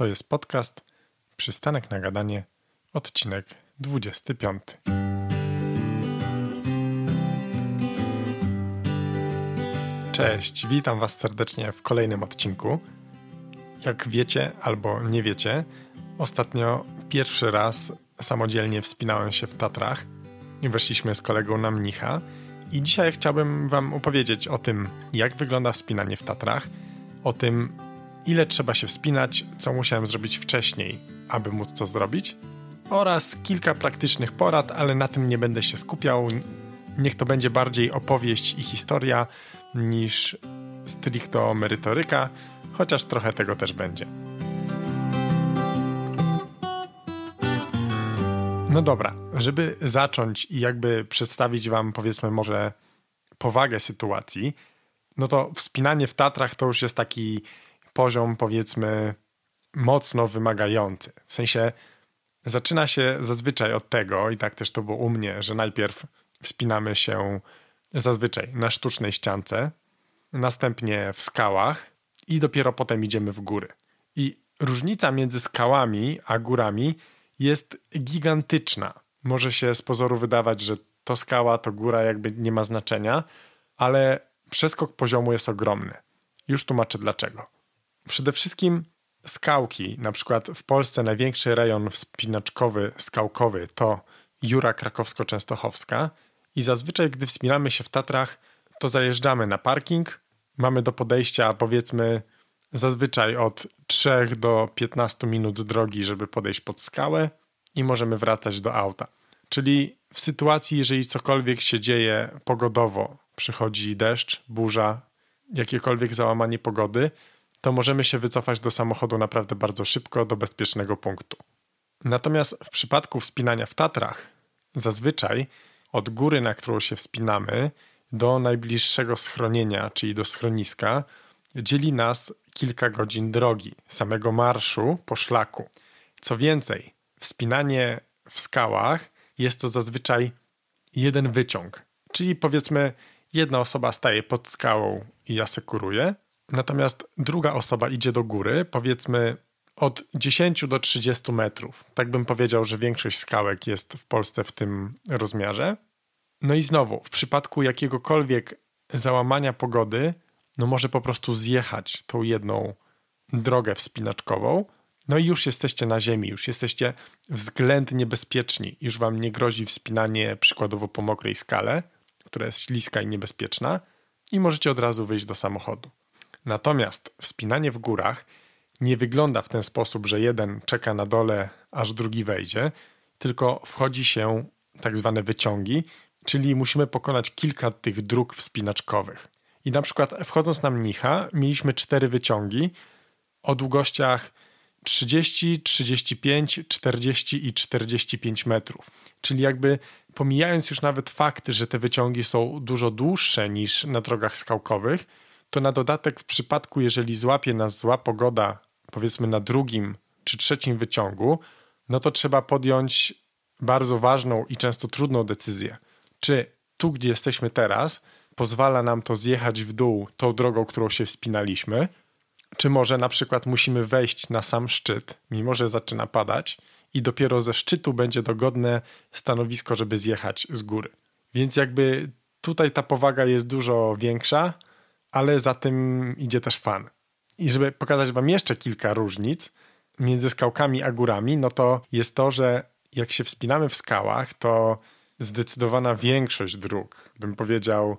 To jest podcast Przystanek na gadanie, odcinek 25. Cześć, witam Was serdecznie w kolejnym odcinku. Jak wiecie albo nie wiecie, ostatnio pierwszy raz samodzielnie wspinałem się w Tatrach weszliśmy z kolegą na mnicha. I dzisiaj chciałbym Wam opowiedzieć o tym, jak wygląda wspinanie w Tatrach, o tym, ile trzeba się wspinać, co musiałem zrobić wcześniej, aby móc to zrobić, oraz kilka praktycznych porad, ale na tym nie będę się skupiał. Niech to będzie bardziej opowieść i historia niż stricto merytoryka, chociaż trochę tego też będzie. No dobra, żeby zacząć i jakby przedstawić Wam, powiedzmy, może powagę sytuacji, no to wspinanie w Tatrach to już jest taki poziom, powiedzmy, mocno wymagający. W sensie zaczyna się zazwyczaj od tego, i tak też to było u mnie, że najpierw wspinamy się zazwyczaj na sztucznej ściance, następnie w skałach i dopiero potem idziemy w góry. I różnica między skałami a górami jest gigantyczna. Może się z pozoru wydawać, że to skała, to góra jakby nie ma znaczenia, ale przeskok poziomu jest ogromny. Już tłumaczę dlaczego. Przede wszystkim skałki, na przykład w Polsce największy rejon wspinaczkowy, skałkowy to Jura Krakowsko-Częstochowska i zazwyczaj gdy wspinamy się w Tatrach, to zajeżdżamy na parking, mamy do podejścia powiedzmy zazwyczaj od 3 do 15 minut drogi, żeby podejść pod skałę i możemy wracać do auta. Czyli w sytuacji, jeżeli cokolwiek się dzieje pogodowo, przychodzi deszcz, burza, jakiekolwiek załamanie pogody, to możemy się wycofać do samochodu naprawdę bardzo szybko do bezpiecznego punktu. Natomiast w przypadku wspinania w Tatrach, zazwyczaj od góry, na którą się wspinamy, do najbliższego schronienia, czyli do schroniska, dzieli nas kilka godzin drogi, samego marszu po szlaku. Co więcej, wspinanie w skałach jest to zazwyczaj jeden wyciąg, czyli powiedzmy jedna osoba staje pod skałą i asekuruje, natomiast druga osoba idzie do góry, powiedzmy od 10 do 30 metrów. Tak bym powiedział, że większość skałek jest w Polsce w tym rozmiarze. No i znowu, w przypadku jakiegokolwiek załamania pogody, no może po prostu zjechać tą jedną drogę wspinaczkową, no i już jesteście na ziemi, już jesteście względnie bezpieczni, już wam nie grozi wspinanie przykładowo po mokrej skale, która jest śliska i niebezpieczna, i możecie od razu wyjść do samochodu. Natomiast wspinanie w górach nie wygląda w ten sposób, że jeden czeka na dole, aż drugi wejdzie, tylko wchodzi się tak zwane wyciągi, czyli musimy pokonać kilka tych dróg wspinaczkowych. I na przykład wchodząc na mnicha, mieliśmy cztery wyciągi o długościach 30, 35, 40 i 45 metrów. Czyli jakby pomijając już nawet fakt, że te wyciągi są dużo dłuższe niż na drogach skałkowych, to na dodatek w przypadku, jeżeli złapie nas zła pogoda, powiedzmy na drugim czy trzecim wyciągu, no to trzeba podjąć bardzo ważną i często trudną decyzję. Czy tu, gdzie jesteśmy teraz, pozwala nam to zjechać w dół tą drogą, którą się wspinaliśmy, czy może na przykład musimy wejść na sam szczyt, mimo że zaczyna padać, i dopiero ze szczytu będzie dogodne stanowisko, żeby zjechać z góry. Więc jakby tutaj ta powaga jest dużo większa, ale za tym idzie też fan. I żeby pokazać Wam jeszcze kilka różnic między skałkami a górami, no to jest to, że jak się wspinamy w skałach, to zdecydowana większość dróg, bym powiedział,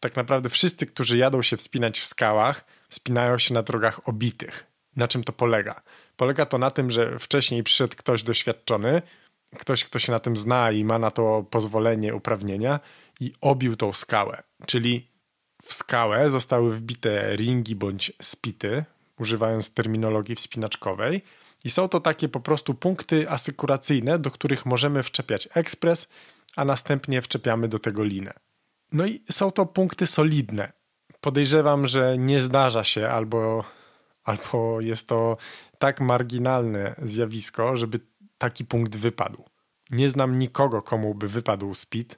tak naprawdę wszyscy, którzy jadą się wspinać w skałach, wspinają się na drogach obitych. Na czym to polega? Polega to na tym, że wcześniej przyszedł ktoś doświadczony, ktoś, kto się na tym zna i ma na to pozwolenie, uprawnienia i obił tą skałę. Czyli w skałę zostały wbite ringi bądź spity, używając terminologii wspinaczkowej. I są to takie po prostu punkty asykuracyjne, do których możemy wczepiać ekspres, a następnie wczepiamy do tego linę. No i są to punkty solidne. Podejrzewam, że nie zdarza się albo, albo jest to tak marginalne zjawisko, żeby taki punkt wypadł. Nie znam nikogo, komu by wypadł speed,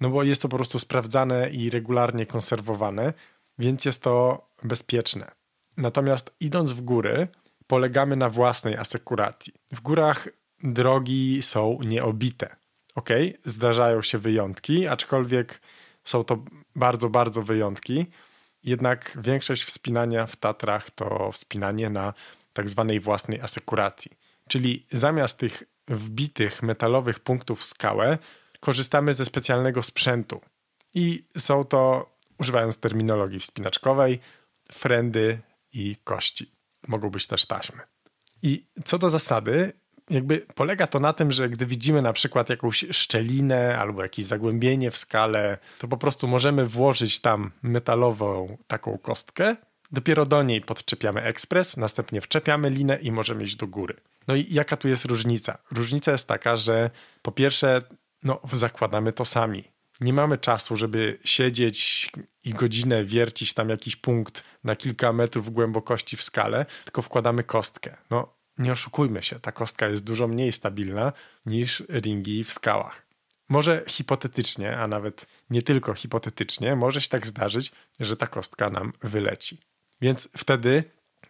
no bo jest to po prostu sprawdzane i regularnie konserwowane, więc jest to bezpieczne. Natomiast idąc w góry, polegamy na własnej asekuracji. W górach drogi są nieobite. Ok, zdarzają się wyjątki, aczkolwiek są to bardzo, bardzo wyjątki. Jednak większość wspinania w Tatrach to wspinanie na tak zwanej własnej asekuracji. Czyli zamiast tych wbitych metalowych punktów w skałę, korzystamy ze specjalnego sprzętu. I są to, używając terminologii wspinaczkowej, frendy i kości. Mogą być też taśmy. I co do zasady, jakby polega to na tym, że gdy widzimy na przykład jakąś szczelinę albo jakieś zagłębienie w skale, to po prostu możemy włożyć tam metalową taką kostkę, dopiero do niej podczepiamy ekspres, następnie wczepiamy linę i możemy iść do góry. No i jaka tu jest różnica? Różnica jest taka, że po pierwsze, no, zakładamy to sami. Nie mamy czasu, żeby siedzieć i godzinę wiercić tam jakiś punkt na kilka metrów głębokości w skale, tylko wkładamy kostkę. No, nie oszukujmy się, ta kostka jest dużo mniej stabilna niż ringi w skałach. Może hipotetycznie, a nawet nie tylko hipotetycznie, może się tak zdarzyć, że ta kostka nam wyleci. Więc wtedy,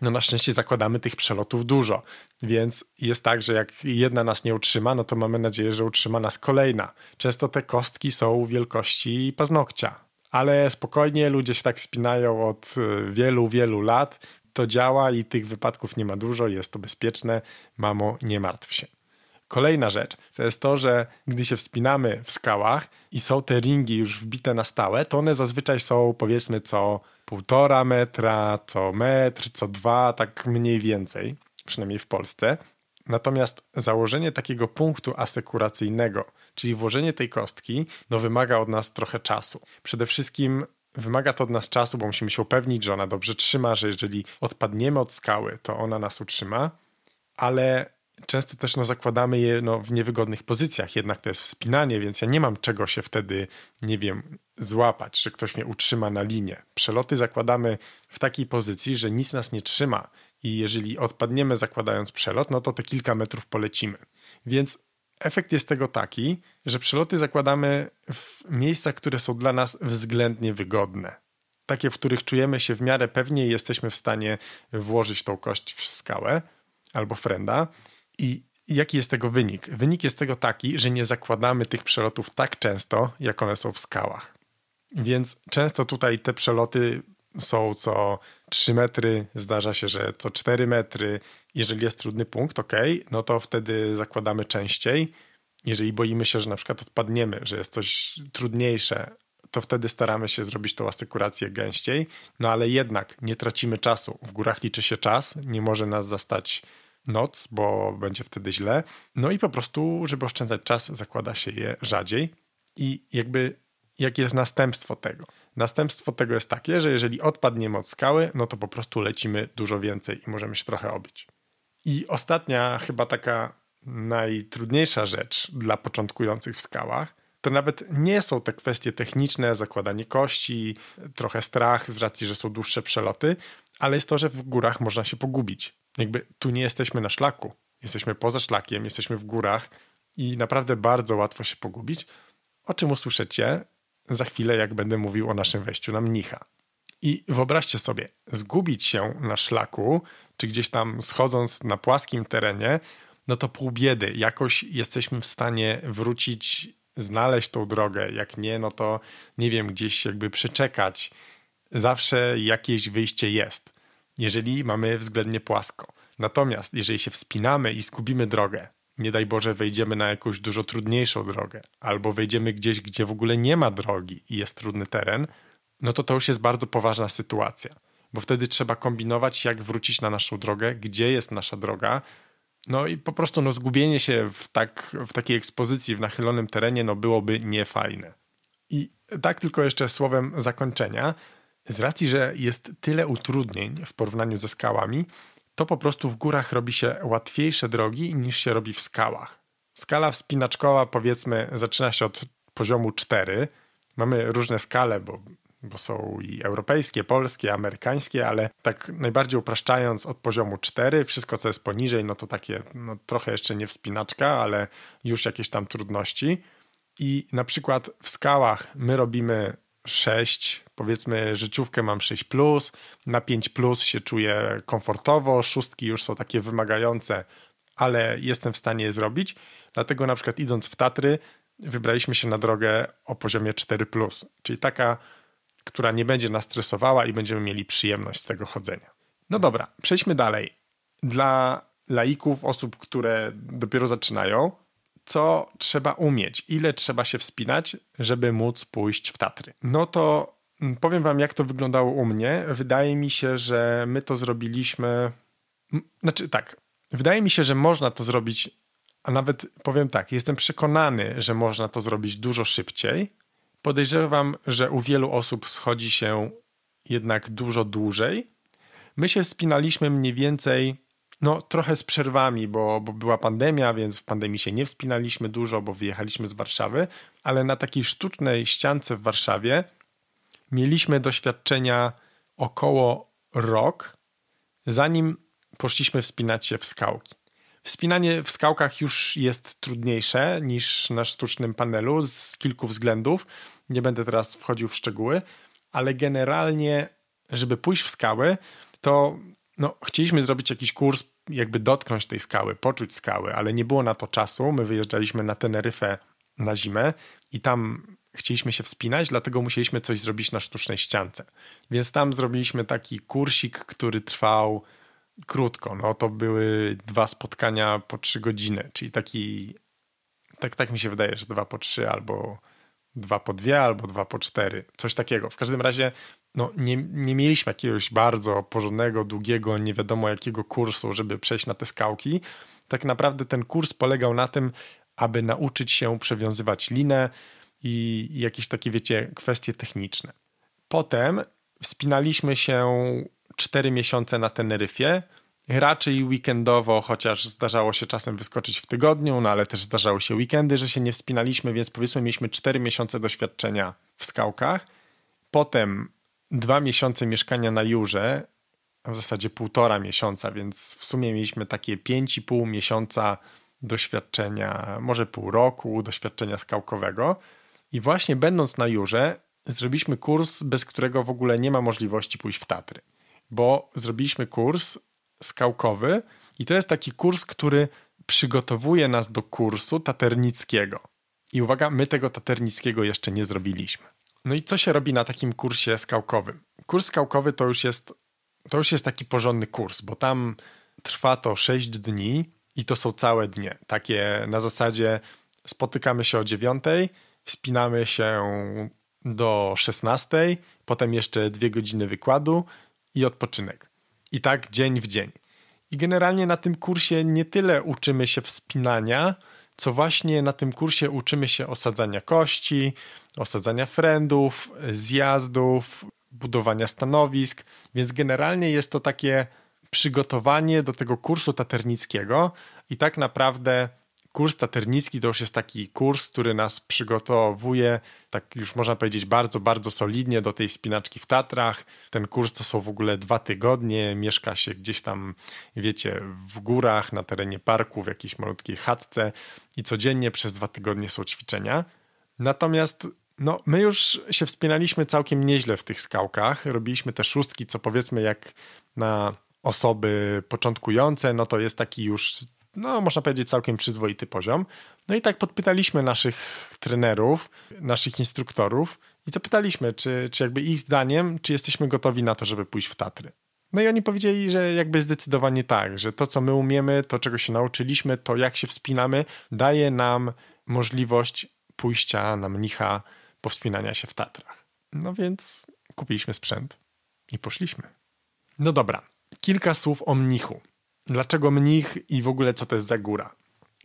no na szczęście zakładamy tych przelotów dużo, więc jest tak, że jak jedna nas nie utrzyma, no to mamy nadzieję, że utrzyma nas kolejna. Często te kostki są wielkości paznokcia, ale spokojnie ludzie się tak spinają od y, wielu, wielu lat, to działa i tych wypadków nie ma dużo, jest to bezpieczne. Mamo, nie martw się. Kolejna rzecz to jest to, że gdy się wspinamy w skałach i są te ringi już wbite na stałe, to one zazwyczaj są powiedzmy co półtora metra, co metr, co dwa, tak mniej więcej, przynajmniej w Polsce. Natomiast założenie takiego punktu asekuracyjnego, czyli włożenie tej kostki, no wymaga od nas trochę czasu. Przede wszystkim Wymaga to od nas czasu, bo musimy się upewnić, że ona dobrze trzyma, że jeżeli odpadniemy od skały, to ona nas utrzyma, ale często też no, zakładamy je no, w niewygodnych pozycjach, jednak to jest wspinanie, więc ja nie mam czego się wtedy, nie wiem, złapać, że ktoś mnie utrzyma na linie. Przeloty zakładamy w takiej pozycji, że nic nas nie trzyma i jeżeli odpadniemy zakładając przelot, no to te kilka metrów polecimy. Więc efekt jest tego taki, że przeloty zakładamy w miejscach, które są dla nas względnie wygodne. Takie, w których czujemy się w miarę pewnie i jesteśmy w stanie włożyć tą kość w skałę albo frenda. I jaki jest tego wynik? Wynik jest tego taki, że nie zakładamy tych przelotów tak często, jak one są w skałach. Więc często tutaj te przeloty są co 3 metry, zdarza się, że co 4 metry. Jeżeli jest trudny punkt, ok, no to wtedy zakładamy częściej. Jeżeli boimy się, że na przykład odpadniemy, że jest coś trudniejsze, to wtedy staramy się zrobić tą asekurację gęściej. No ale jednak nie tracimy czasu. W górach liczy się czas, nie może nas zastać noc, bo będzie wtedy źle. No i po prostu, żeby oszczędzać czas, zakłada się je rzadziej. I jakby jakie jest następstwo tego? Następstwo tego jest takie, że jeżeli odpadniemy od skały, no to po prostu lecimy dużo więcej i możemy się trochę obić. I ostatnia, chyba taka najtrudniejsza rzecz dla początkujących w skałach, to nawet nie są te kwestie techniczne, zakładanie kości, trochę strach z racji, że są dłuższe przeloty, ale jest to, że w górach można się pogubić. Jakby tu nie jesteśmy na szlaku, jesteśmy poza szlakiem, jesteśmy w górach i naprawdę bardzo łatwo się pogubić, o czym usłyszycie za chwilę, jak będę mówił o naszym wejściu na mnicha. I wyobraźcie sobie, zgubić się na szlaku, czy gdzieś tam schodząc na płaskim terenie, no to pół biedy. Jakoś jesteśmy w stanie wrócić, znaleźć tą drogę. Jak nie, no to nie wiem, gdzieś jakby przeczekać. Zawsze jakieś wyjście jest, jeżeli mamy względnie płasko. Natomiast jeżeli się wspinamy i zgubimy drogę, nie daj Boże, wejdziemy na jakąś dużo trudniejszą drogę, albo wejdziemy gdzieś, gdzie w ogóle nie ma drogi i jest trudny teren, no to to już jest bardzo poważna sytuacja, bo wtedy trzeba kombinować, jak wrócić na naszą drogę, gdzie jest nasza droga. No i po prostu no, zgubienie się w, tak, w takiej ekspozycji w nachylonym terenie no, byłoby niefajne. I tak tylko jeszcze słowem zakończenia. Z racji, że jest tyle utrudnień w porównaniu ze skałami, to po prostu w górach robi się łatwiejsze drogi niż się robi w skałach. Skala wspinaczkowa powiedzmy zaczyna się od poziomu 4. Mamy różne skale, bo, bo są i europejskie, polskie, amerykańskie, ale tak najbardziej upraszczając od poziomu 4, wszystko co jest poniżej, no to takie no, trochę jeszcze nie wspinaczka, ale już jakieś tam trudności. I na przykład w skałach my robimy 6, powiedzmy życiówkę mam 6, plus, na 5 plus się czuję komfortowo, szóstki już są takie wymagające, ale jestem w stanie je zrobić. Dlatego na przykład idąc w Tatry, wybraliśmy się na drogę o poziomie 4, plus, czyli taka, która nie będzie nas stresowała i będziemy mieli przyjemność z tego chodzenia. No dobra, przejdźmy dalej. Dla laików, osób, które dopiero zaczynają, co trzeba umieć, ile trzeba się wspinać, żeby móc pójść w Tatry. No to mm, powiem Wam, jak to wyglądało u mnie. Wydaje mi się, że my to zrobiliśmy. Znaczy, tak, wydaje mi się, że można to zrobić, a nawet powiem tak, jestem przekonany, że można to zrobić dużo szybciej. Podejrzewam, że u wielu osób schodzi się jednak dużo dłużej. My się wspinaliśmy mniej więcej no, trochę z przerwami, bo, bo była pandemia, więc w pandemii się nie wspinaliśmy dużo, bo wyjechaliśmy z Warszawy, ale na takiej sztucznej ściance w Warszawie mieliśmy doświadczenia około rok, zanim poszliśmy wspinać się w skałki. Wspinanie w skałkach już jest trudniejsze niż na sztucznym panelu z kilku względów. Nie będę teraz wchodził w szczegóły, ale generalnie, żeby pójść w skały, to no, chcieliśmy zrobić jakiś kurs, jakby dotknąć tej skały, poczuć skały, ale nie było na to czasu. My wyjeżdżaliśmy na Teneryfę na zimę i tam chcieliśmy się wspinać, dlatego musieliśmy coś zrobić na sztucznej ściance. Więc tam zrobiliśmy taki kursik, który trwał krótko. No to były dwa spotkania po trzy godziny, czyli taki, tak, tak mi się wydaje, że dwa po trzy albo dwa po dwie, albo dwa po cztery, coś takiego. W każdym razie no, nie, nie mieliśmy jakiegoś bardzo porządnego, długiego, nie wiadomo jakiego kursu, żeby przejść na te skałki. Tak naprawdę ten kurs polegał na tym, aby nauczyć się przewiązywać linę i jakieś takie, wiecie, kwestie techniczne. Potem wspinaliśmy się 4 miesiące na Teneryfie, raczej weekendowo, chociaż zdarzało się czasem wyskoczyć w tygodniu, no ale też zdarzały się weekendy, że się nie wspinaliśmy, więc powiedzmy mieliśmy 4 miesiące doświadczenia w skałkach. Potem dwa miesiące mieszkania na Jurze, w zasadzie półtora miesiąca, więc w sumie mieliśmy takie pięć i pół miesiąca doświadczenia, może pół roku doświadczenia skałkowego. I właśnie będąc na Jurze, zrobiliśmy kurs, bez którego w ogóle nie ma możliwości pójść w Tatry, bo zrobiliśmy kurs skałkowy i to jest taki kurs, który przygotowuje nas do kursu taternickiego. I uwaga, my tego taternickiego jeszcze nie zrobiliśmy. No i co się robi na takim kursie skałkowym? Kurs skałkowy to już jest, to już jest taki porządny kurs, bo tam trwa to 6 dni i to są całe dnie. Takie na zasadzie spotykamy się o 9, wspinamy się do 16, potem jeszcze dwie godziny wykładu i odpoczynek. I tak dzień w dzień. I generalnie na tym kursie nie tyle uczymy się wspinania, co właśnie na tym kursie uczymy się osadzania kości, osadzania frendów, zjazdów, budowania stanowisk, więc generalnie jest to takie przygotowanie do tego kursu taternickiego i tak naprawdę kurs taternicki to już jest taki kurs, który nas przygotowuje, tak już można powiedzieć, bardzo, bardzo solidnie do tej spinaczki w Tatrach. Ten kurs to są w ogóle dwa tygodnie, mieszka się gdzieś tam, wiecie, w górach, na terenie parku, w jakiejś malutkiej chatce i codziennie przez dwa tygodnie są ćwiczenia. Natomiast no, my już się wspinaliśmy całkiem nieźle w tych skałkach. Robiliśmy te szóstki, co powiedzmy, jak na osoby początkujące, no to jest taki już no można powiedzieć całkiem przyzwoity poziom. No i tak podpytaliśmy naszych trenerów, naszych instruktorów i zapytaliśmy, czy, czy jakby ich zdaniem, czy jesteśmy gotowi na to, żeby pójść w Tatry. No i oni powiedzieli, że jakby zdecydowanie tak, że to co my umiemy, to czego się nauczyliśmy, to jak się wspinamy, daje nam możliwość pójścia na mnicha, powspinania się w Tatrach. No więc kupiliśmy sprzęt i poszliśmy. No dobra, kilka słów o mnichu. Dlaczego mnich i w ogóle co to jest za góra?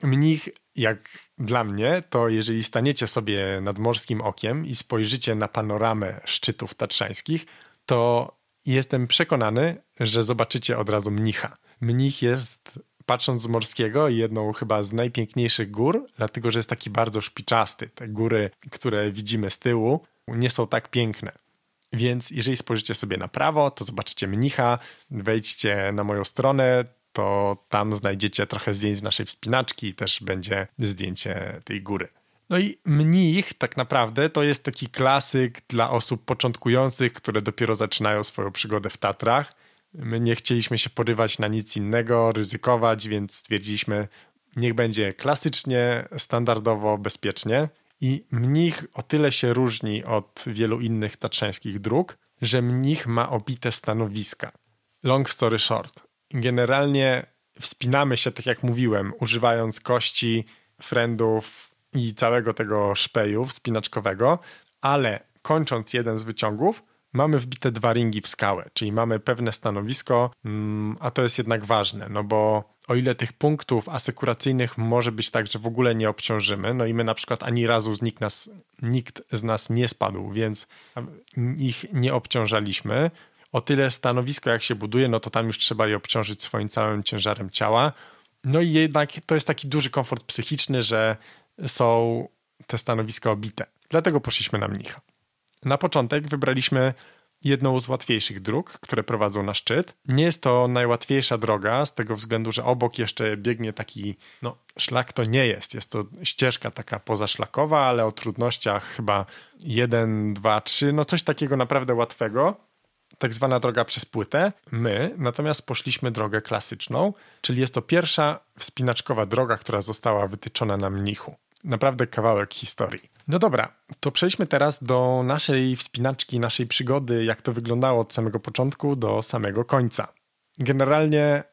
Mnich, jak dla mnie, to jeżeli staniecie sobie nad morskim okiem i spojrzycie na panoramę szczytów tatrzańskich, to jestem przekonany, że zobaczycie od razu mnicha. Mnich jest, patrząc z morskiego, jedną chyba z najpiękniejszych gór, dlatego że jest taki bardzo szpiczasty. Te góry, które widzimy z tyłu, nie są tak piękne. Więc jeżeli spojrzycie sobie na prawo, to zobaczycie mnicha, wejdźcie na moją stronę, to tam znajdziecie trochę zdjęć z naszej wspinaczki i też będzie zdjęcie tej góry. No i mnich tak naprawdę to jest taki klasyk dla osób początkujących, które dopiero zaczynają swoją przygodę w Tatrach. My nie chcieliśmy się porywać na nic innego, ryzykować, więc stwierdziliśmy, niech będzie klasycznie, standardowo, bezpiecznie. I mnich o tyle się różni od wielu innych tatrzańskich dróg, że mnich ma obite stanowiska. Long story short. Generalnie wspinamy się, tak jak mówiłem, używając kości, friendów i całego tego szpeju wspinaczkowego, ale kończąc jeden z wyciągów, mamy wbite dwa ringi w skałę, czyli mamy pewne stanowisko, mm, a to jest jednak ważne, no bo o ile tych punktów asekuracyjnych może być tak, że w ogóle nie obciążymy, no i my na przykład ani razu z nikt, nas, nikt z nas nie spadł, więc ich nie obciążaliśmy, o tyle stanowisko jak się buduje, no to tam już trzeba je obciążyć swoim całym ciężarem ciała. No i jednak to jest taki duży komfort psychiczny, że są te stanowiska obite. Dlatego poszliśmy na mnicha. Na początek wybraliśmy jedną z łatwiejszych dróg, które prowadzą na szczyt. Nie jest to najłatwiejsza droga, z tego względu, że obok jeszcze biegnie taki, no szlak to nie jest, jest to ścieżka taka pozaszlakowa, ale o trudnościach chyba 1, 2, 3, no coś takiego naprawdę łatwego. Tak zwana droga przez płytę. My natomiast poszliśmy drogę klasyczną, czyli jest to pierwsza wspinaczkowa droga, która została wytyczona na mnichu. Naprawdę kawałek historii. No dobra, to przejdźmy teraz do naszej wspinaczki, naszej przygody, jak to wyglądało od samego początku do samego końca. Generalnie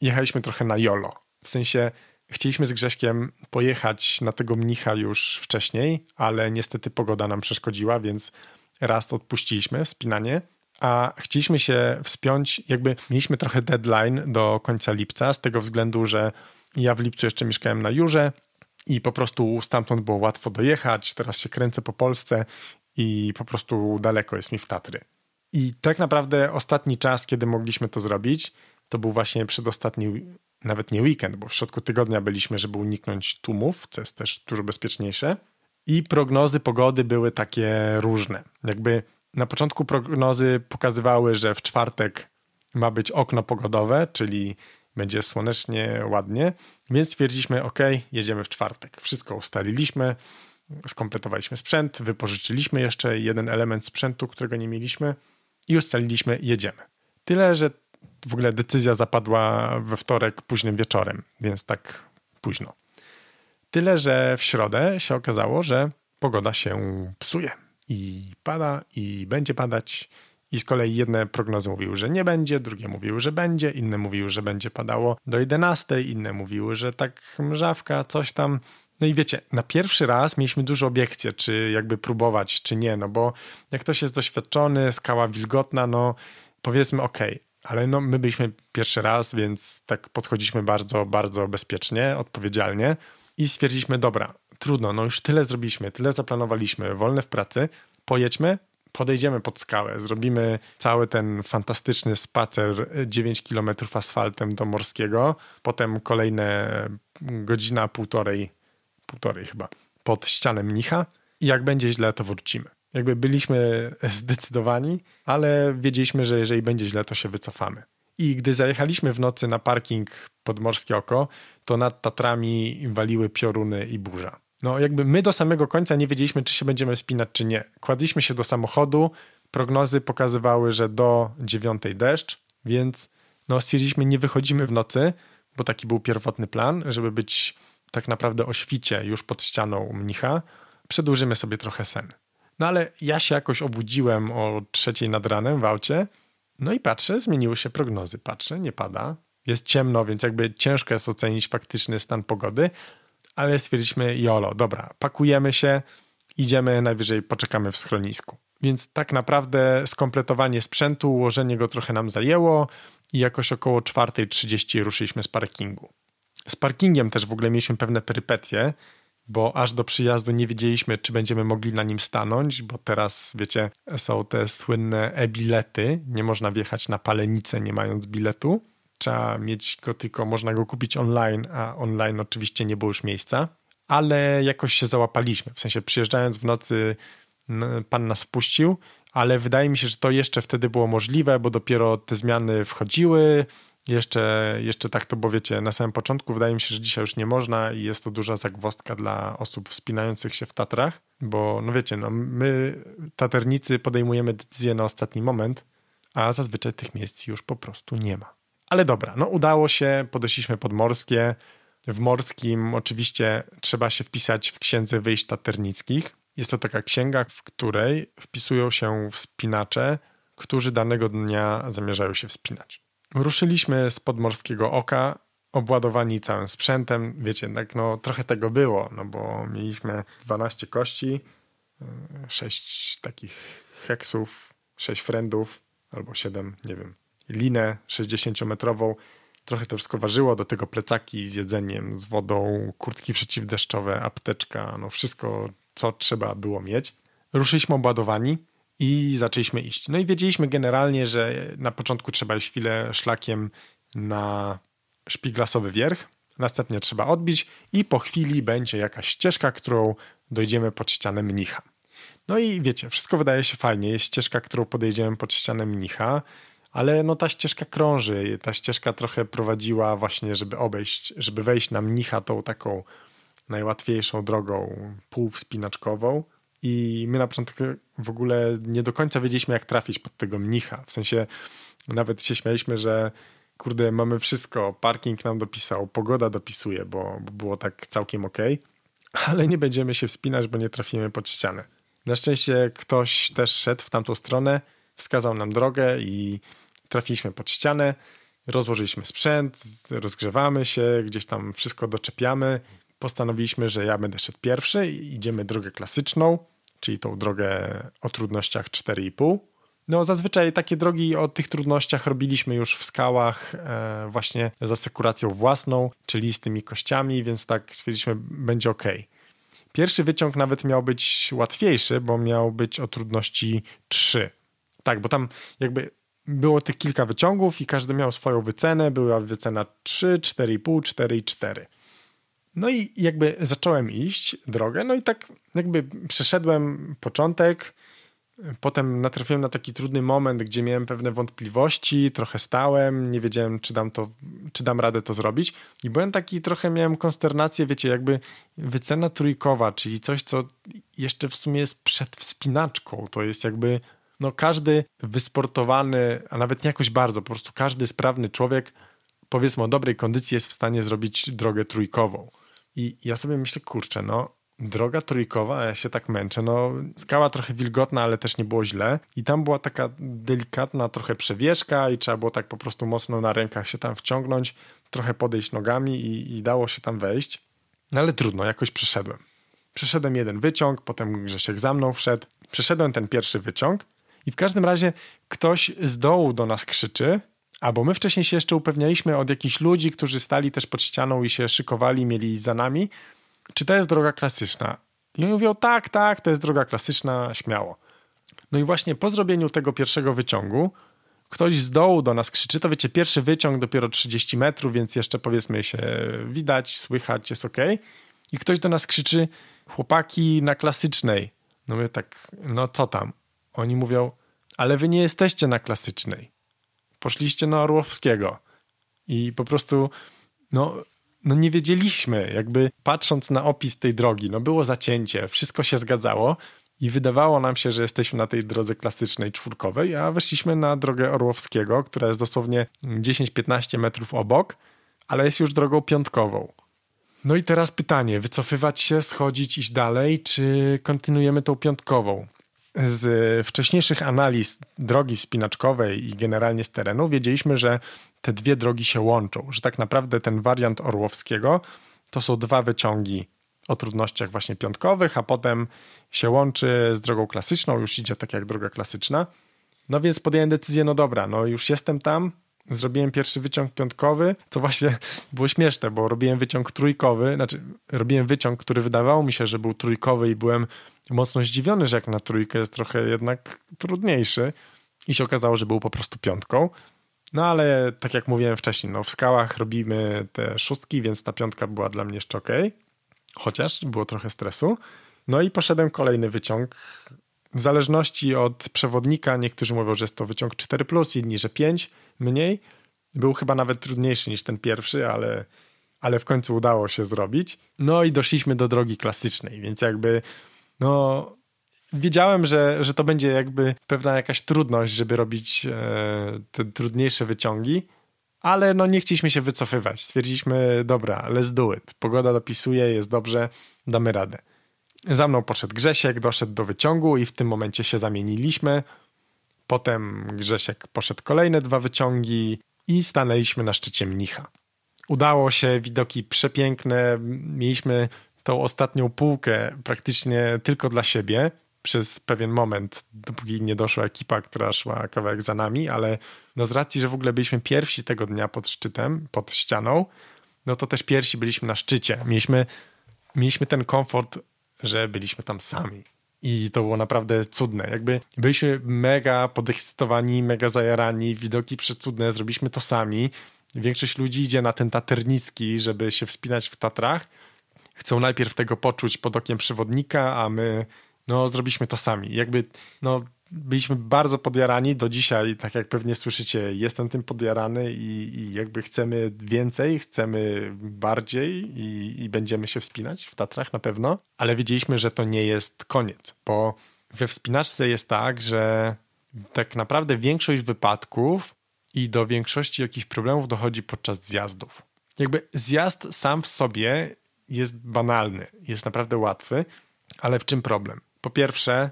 jechaliśmy trochę na jolo. W sensie chcieliśmy z Grześkiem pojechać na tego mnicha już wcześniej, ale niestety pogoda nam przeszkodziła, więc raz odpuściliśmy wspinanie, a chcieliśmy się wspiąć, jakby mieliśmy trochę deadline do końca lipca, z tego względu, że ja w lipcu jeszcze mieszkałem na Jurze, i po prostu stamtąd było łatwo dojechać. Teraz się kręcę po Polsce i po prostu daleko jest mi w Tatry. I tak naprawdę ostatni czas, kiedy mogliśmy to zrobić, to był właśnie przedostatni, nawet nie weekend, bo w środku tygodnia byliśmy, żeby uniknąć tłumów, co jest też dużo bezpieczniejsze. I prognozy pogody były takie różne. Jakby na początku prognozy pokazywały, że w czwartek ma być okno pogodowe, czyli będzie słonecznie, ładnie, więc stwierdziliśmy, ok, jedziemy w czwartek. Wszystko ustaliliśmy, skompletowaliśmy sprzęt, wypożyczyliśmy jeszcze jeden element sprzętu, którego nie mieliśmy i ustaliliśmy, jedziemy. Tyle, że w ogóle decyzja zapadła we wtorek późnym wieczorem, więc tak późno. Tyle, że w środę się okazało, że pogoda się psuje i pada i będzie padać i z kolei jedne prognozy mówiły, że nie będzie, drugie mówiły, że będzie, inne mówiły, że będzie padało do 11, inne mówiły, że tak mrzawka, coś tam. No i wiecie, na pierwszy raz mieliśmy dużo obiekcji, czy jakby próbować, czy nie, no bo jak ktoś jest doświadczony, skała wilgotna, no powiedzmy ok, ale no my byliśmy pierwszy raz, więc tak podchodziliśmy bardzo, bardzo bezpiecznie, odpowiedzialnie i stwierdziliśmy, dobra, trudno, no już tyle zrobiliśmy, tyle zaplanowaliśmy, wolne w pracy, pojedźmy, podejdziemy pod skałę, zrobimy cały ten fantastyczny spacer 9 km asfaltem do Morskiego, potem kolejne godzina, półtorej, półtorej chyba, pod ścianę mnicha i jak będzie źle, to wrócimy. Jakby byliśmy zdecydowani, ale wiedzieliśmy, że jeżeli będzie źle, to się wycofamy. I gdy zajechaliśmy w nocy na parking pod Morskie Oko, to nad Tatrami waliły pioruny i burza. No jakby my do samego końca nie wiedzieliśmy, czy się będziemy spinać, czy nie. Kładliśmy się do samochodu, prognozy pokazywały, że do dziewiątej deszcz, więc no stwierdziliśmy, nie wychodzimy w nocy, bo taki był pierwotny plan, żeby być tak naprawdę o świcie już pod ścianą mnicha. Przedłużymy sobie trochę sen. No ale ja się jakoś obudziłem o trzeciej nad ranem w aucie, no i patrzę, zmieniły się prognozy. Patrzę, nie pada. Jest ciemno, więc jakby ciężko jest ocenić faktyczny stan pogody, ale stwierdziliśmy, jolo, dobra, pakujemy się, idziemy, najwyżej poczekamy w schronisku. Więc tak naprawdę skompletowanie sprzętu, ułożenie go trochę nam zajęło i jakoś około 4.30 ruszyliśmy z parkingu. Z parkingiem też w ogóle mieliśmy pewne perypetie, bo aż do przyjazdu nie wiedzieliśmy, czy będziemy mogli na nim stanąć, bo teraz, wiecie, są te słynne e-bilety, nie można wjechać na palenicę nie mając biletu trzeba mieć go tylko, można go kupić online, a online oczywiście nie było już miejsca, ale jakoś się załapaliśmy. W sensie przyjeżdżając w nocy, pan nas wpuścił, ale wydaje mi się, że to jeszcze wtedy było możliwe, bo dopiero te zmiany wchodziły Jeszcze, jeszcze tak to, bo wiecie, na samym początku wydaje mi się, że dzisiaj już nie można i jest to duża zagwostka dla osób wspinających się w Tatrach, bo no wiecie, no my taternicy podejmujemy decyzję na ostatni moment, a zazwyczaj tych miejsc już po prostu nie ma. Ale dobra, no udało się, podeszliśmy pod Morskie. W Morskim oczywiście trzeba się wpisać w księdze wyjść taternickich. Jest to taka księga, w której wpisują się wspinacze, którzy danego dnia zamierzają się wspinać. Ruszyliśmy z podmorskiego oka, obładowani całym sprzętem. Wiecie, tak no trochę tego było, no bo mieliśmy 12 kości, 6 takich heksów, 6 frendów albo 7, nie wiem, linę 60-metrową. Trochę to wszystko ważyło, do tego plecaki z jedzeniem, z wodą, kurtki przeciwdeszczowe, apteczka, no wszystko, co trzeba było mieć. Ruszyliśmy obładowani i zaczęliśmy iść. No i wiedzieliśmy generalnie, że na początku trzeba iść chwilę szlakiem na szpiglasowy wierch, następnie trzeba odbić i po chwili będzie jakaś ścieżka, którą dojdziemy pod ścianę mnicha. No i wiecie, wszystko wydaje się fajnie. Jest ścieżka, którą podejdziemy pod ścianę mnicha, ale no ta ścieżka krąży. Ta ścieżka trochę prowadziła właśnie, żeby obejść, żeby wejść na mnicha tą taką najłatwiejszą drogą półwspinaczkową. I my na początku w ogóle nie do końca wiedzieliśmy, jak trafić pod tego mnicha. W sensie nawet się śmialiśmy, że kurde, mamy wszystko, parking nam dopisał, pogoda dopisuje, bo, bo było tak całkiem ok, ale nie będziemy się wspinać, bo nie trafimy pod ścianę. Na szczęście ktoś też szedł w tamtą stronę, wskazał nam drogę i trafiliśmy pod ścianę, rozłożyliśmy sprzęt, rozgrzewamy się, gdzieś tam wszystko doczepiamy. Postanowiliśmy, że ja będę szedł pierwszy i idziemy drogę klasyczną czyli tą drogę o trudnościach 4,5. No, zazwyczaj takie drogi o tych trudnościach robiliśmy już w skałach, e, właśnie z asekuracją własną, czyli z tymi kościami, więc tak stwierdziliśmy, będzie ok. Pierwszy wyciąg nawet miał być łatwiejszy, bo miał być o trudności 3. Tak, bo tam jakby było tych kilka wyciągów i każdy miał swoją wycenę. Była wycena 3, 4,5, 4 i 4. No i jakby zacząłem iść drogę, no i tak jakby przeszedłem początek, potem natrafiłem na taki trudny moment, gdzie miałem pewne wątpliwości, trochę stałem, nie wiedziałem, czy dam, to, czy dam radę to zrobić. I byłem taki, trochę miałem konsternację, wiecie, jakby wycena trójkowa, czyli coś, co jeszcze w sumie jest przed wspinaczką, to jest jakby no każdy wysportowany, a nawet nie jakoś bardzo, po prostu każdy sprawny człowiek powiedzmy o dobrej kondycji jest w stanie zrobić drogę trójkową. I ja sobie myślę, kurczę, no droga trójkowa, ja się tak męczę, no skała trochę wilgotna, ale też nie było źle i tam była taka delikatna trochę przewieszka i trzeba było tak po prostu mocno na rękach się tam wciągnąć, trochę podejść nogami i, i dało się tam wejść, no ale trudno, jakoś przeszedłem. Przeszedłem jeden wyciąg, potem Grzesiek za mną wszedł, przeszedłem ten pierwszy wyciąg i w każdym razie ktoś z dołu do nas krzyczy, Albo my wcześniej się jeszcze upewnialiśmy od jakichś ludzi, którzy stali też pod ścianą i się szykowali, mieli za nami, czy to jest droga klasyczna. I oni mówią, tak, tak, to jest droga klasyczna, śmiało. No i właśnie po zrobieniu tego pierwszego wyciągu, ktoś z dołu do nas krzyczy, to wiecie, pierwszy wyciąg dopiero 30 metrów, więc jeszcze powiedzmy się widać, słychać, jest ok. I ktoś do nas krzyczy, chłopaki na klasycznej. No my tak, no co tam? Oni mówią, ale wy nie jesteście na klasycznej poszliście na Orłowskiego i po prostu no, no nie wiedzieliśmy, jakby patrząc na opis tej drogi, no było zacięcie, wszystko się zgadzało i wydawało nam się, że jesteśmy na tej drodze klasycznej czwórkowej, a weszliśmy na drogę Orłowskiego, która jest dosłownie 10-15 metrów obok, ale jest już drogą piątkową. No i teraz pytanie, wycofywać się, schodzić, iść dalej, czy kontynuujemy tą piątkową? Z wcześniejszych analiz drogi wspinaczkowej i generalnie z terenu wiedzieliśmy, że te dwie drogi się łączą, że tak naprawdę ten wariant Orłowskiego to są dwa wyciągi o trudnościach właśnie piątkowych, a potem się łączy z drogą klasyczną, już idzie tak jak droga klasyczna. No więc podjąłem decyzję, no dobra, no już jestem tam, zrobiłem pierwszy wyciąg piątkowy, co właśnie było śmieszne, bo robiłem wyciąg trójkowy, znaczy robiłem wyciąg, który wydawało mi się, że był trójkowy i byłem mocno zdziwiony, że jak na trójkę jest trochę jednak trudniejszy i się okazało, że był po prostu piątką. No ale tak jak mówiłem wcześniej, no w skałach robimy te szóstki, więc ta piątka była dla mnie jeszcze ok, chociaż było trochę stresu. No i poszedłem kolejny wyciąg. W zależności od przewodnika, niektórzy mówią, że jest to wyciąg 4, inni, że 5 mniej. Był chyba nawet trudniejszy niż ten pierwszy, ale, ale w końcu udało się zrobić. No i doszliśmy do drogi klasycznej, więc jakby no wiedziałem, że, że to będzie jakby pewna jakaś trudność, żeby robić e, te trudniejsze wyciągi, ale no nie chcieliśmy się wycofywać. Stwierdziliśmy, dobra, let's do it. Pogoda dopisuje, jest dobrze, damy radę. Za mną poszedł Grzesiek, doszedł do wyciągu i w tym momencie się zamieniliśmy. Potem Grzesiek poszedł kolejne dwa wyciągi i stanęliśmy na szczycie mnicha. Udało się, widoki przepiękne. Mieliśmy tą ostatnią półkę praktycznie tylko dla siebie przez pewien moment, dopóki nie doszła ekipa, która szła kawałek za nami, ale no z racji, że w ogóle byliśmy pierwsi tego dnia pod szczytem, pod ścianą, no to też pierwsi byliśmy na szczycie. Mieliśmy, mieliśmy ten komfort, że byliśmy tam sami. I to było naprawdę cudne. Jakby byliśmy mega podekscytowani, mega zajarani, widoki przecudne, zrobiliśmy to sami. Większość ludzi idzie na ten taternicki, żeby się wspinać w Tatrach. Chcą najpierw tego poczuć pod okiem przewodnika, a my no zrobiliśmy to sami. Jakby, no byliśmy bardzo podjarani do dzisiaj, tak jak pewnie słyszycie, jestem tym podjarany i, i jakby chcemy więcej, chcemy bardziej i, i, będziemy się wspinać w Tatrach na pewno, ale wiedzieliśmy, że to nie jest koniec, bo we wspinaczce jest tak, że tak naprawdę większość wypadków i do większości jakichś problemów dochodzi podczas zjazdów. Jakby zjazd sam w sobie jest banalny, jest naprawdę łatwy, ale w czym problem? po pierwsze,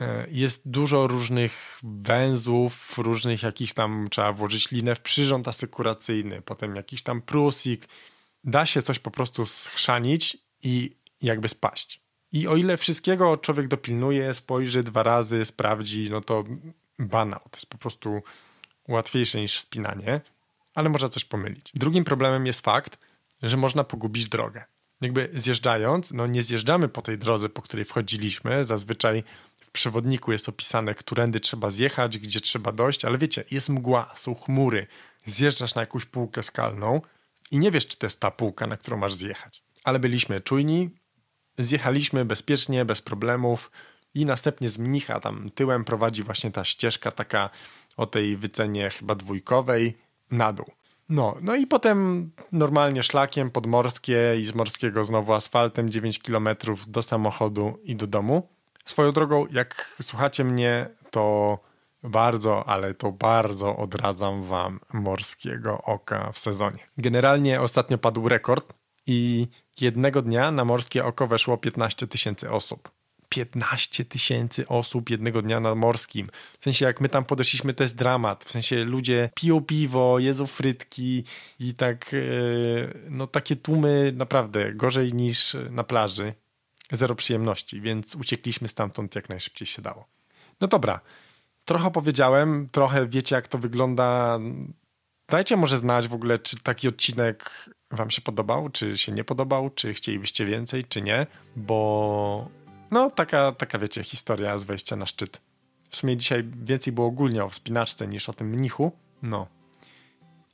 e, jest dużo różnych węzłów, różnych jakichś tam, trzeba włożyć linę w przyrząd asekuracyjny, potem jakiś tam prusik. Da się coś po prostu schrzanić i jakby spaść. I o ile wszystkiego człowiek dopilnuje, spojrzy dwa razy, sprawdzi, no to banał. To jest po prostu łatwiejsze niż wspinanie, ale można coś pomylić. Drugim problemem jest fakt, że można pogubić drogę jakby zjeżdżając, no nie zjeżdżamy po tej drodze, po której wchodziliśmy. Zazwyczaj w przewodniku jest opisane, którędy trzeba zjechać, gdzie trzeba dojść, ale wiecie, jest mgła, są chmury. Zjeżdżasz na jakąś półkę skalną i nie wiesz, czy to jest ta półka, na którą masz zjechać. Ale byliśmy czujni, zjechaliśmy bezpiecznie, bez problemów i następnie z mnicha tam tyłem prowadzi właśnie ta ścieżka taka o tej wycenie chyba dwójkowej na dół. No, no i potem normalnie szlakiem podmorskie i z morskiego znowu asfaltem 9 km do samochodu i do domu. Swoją drogą, jak słuchacie mnie, to bardzo, ale to bardzo odradzam wam morskiego oka w sezonie. Generalnie ostatnio padł rekord i jednego dnia na morskie oko weszło 15 tysięcy osób. 15 tysięcy osób jednego dnia na morskim. W sensie, jak my tam podeszliśmy, to jest dramat. W sensie, ludzie piją piwo, jedzą frytki i tak, e, no takie tłumy naprawdę gorzej niż na plaży. Zero przyjemności, więc uciekliśmy stamtąd jak najszybciej się dało. No dobra, trochę powiedziałem, trochę wiecie, jak to wygląda. Dajcie może znać w ogóle, czy taki odcinek Wam się podobał, czy się nie podobał, czy chcielibyście więcej, czy nie, bo no, taka, taka wiecie, historia z wejścia na szczyt. W sumie dzisiaj więcej było ogólnie o wspinaczce niż o tym mnichu. No.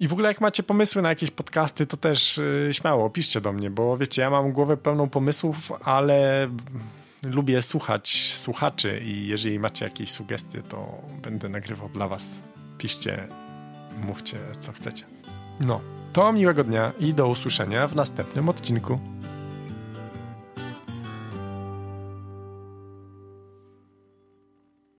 I w ogóle jak macie pomysły na jakieś podcasty, to też yy, śmiało piszcie do mnie, bo wiecie, ja mam głowę pełną pomysłów, ale lubię słuchać słuchaczy i jeżeli macie jakieś sugestie, to będę nagrywał dla was. Piszcie, mówcie co chcecie. No, to miłego dnia i do usłyszenia w następnym odcinku.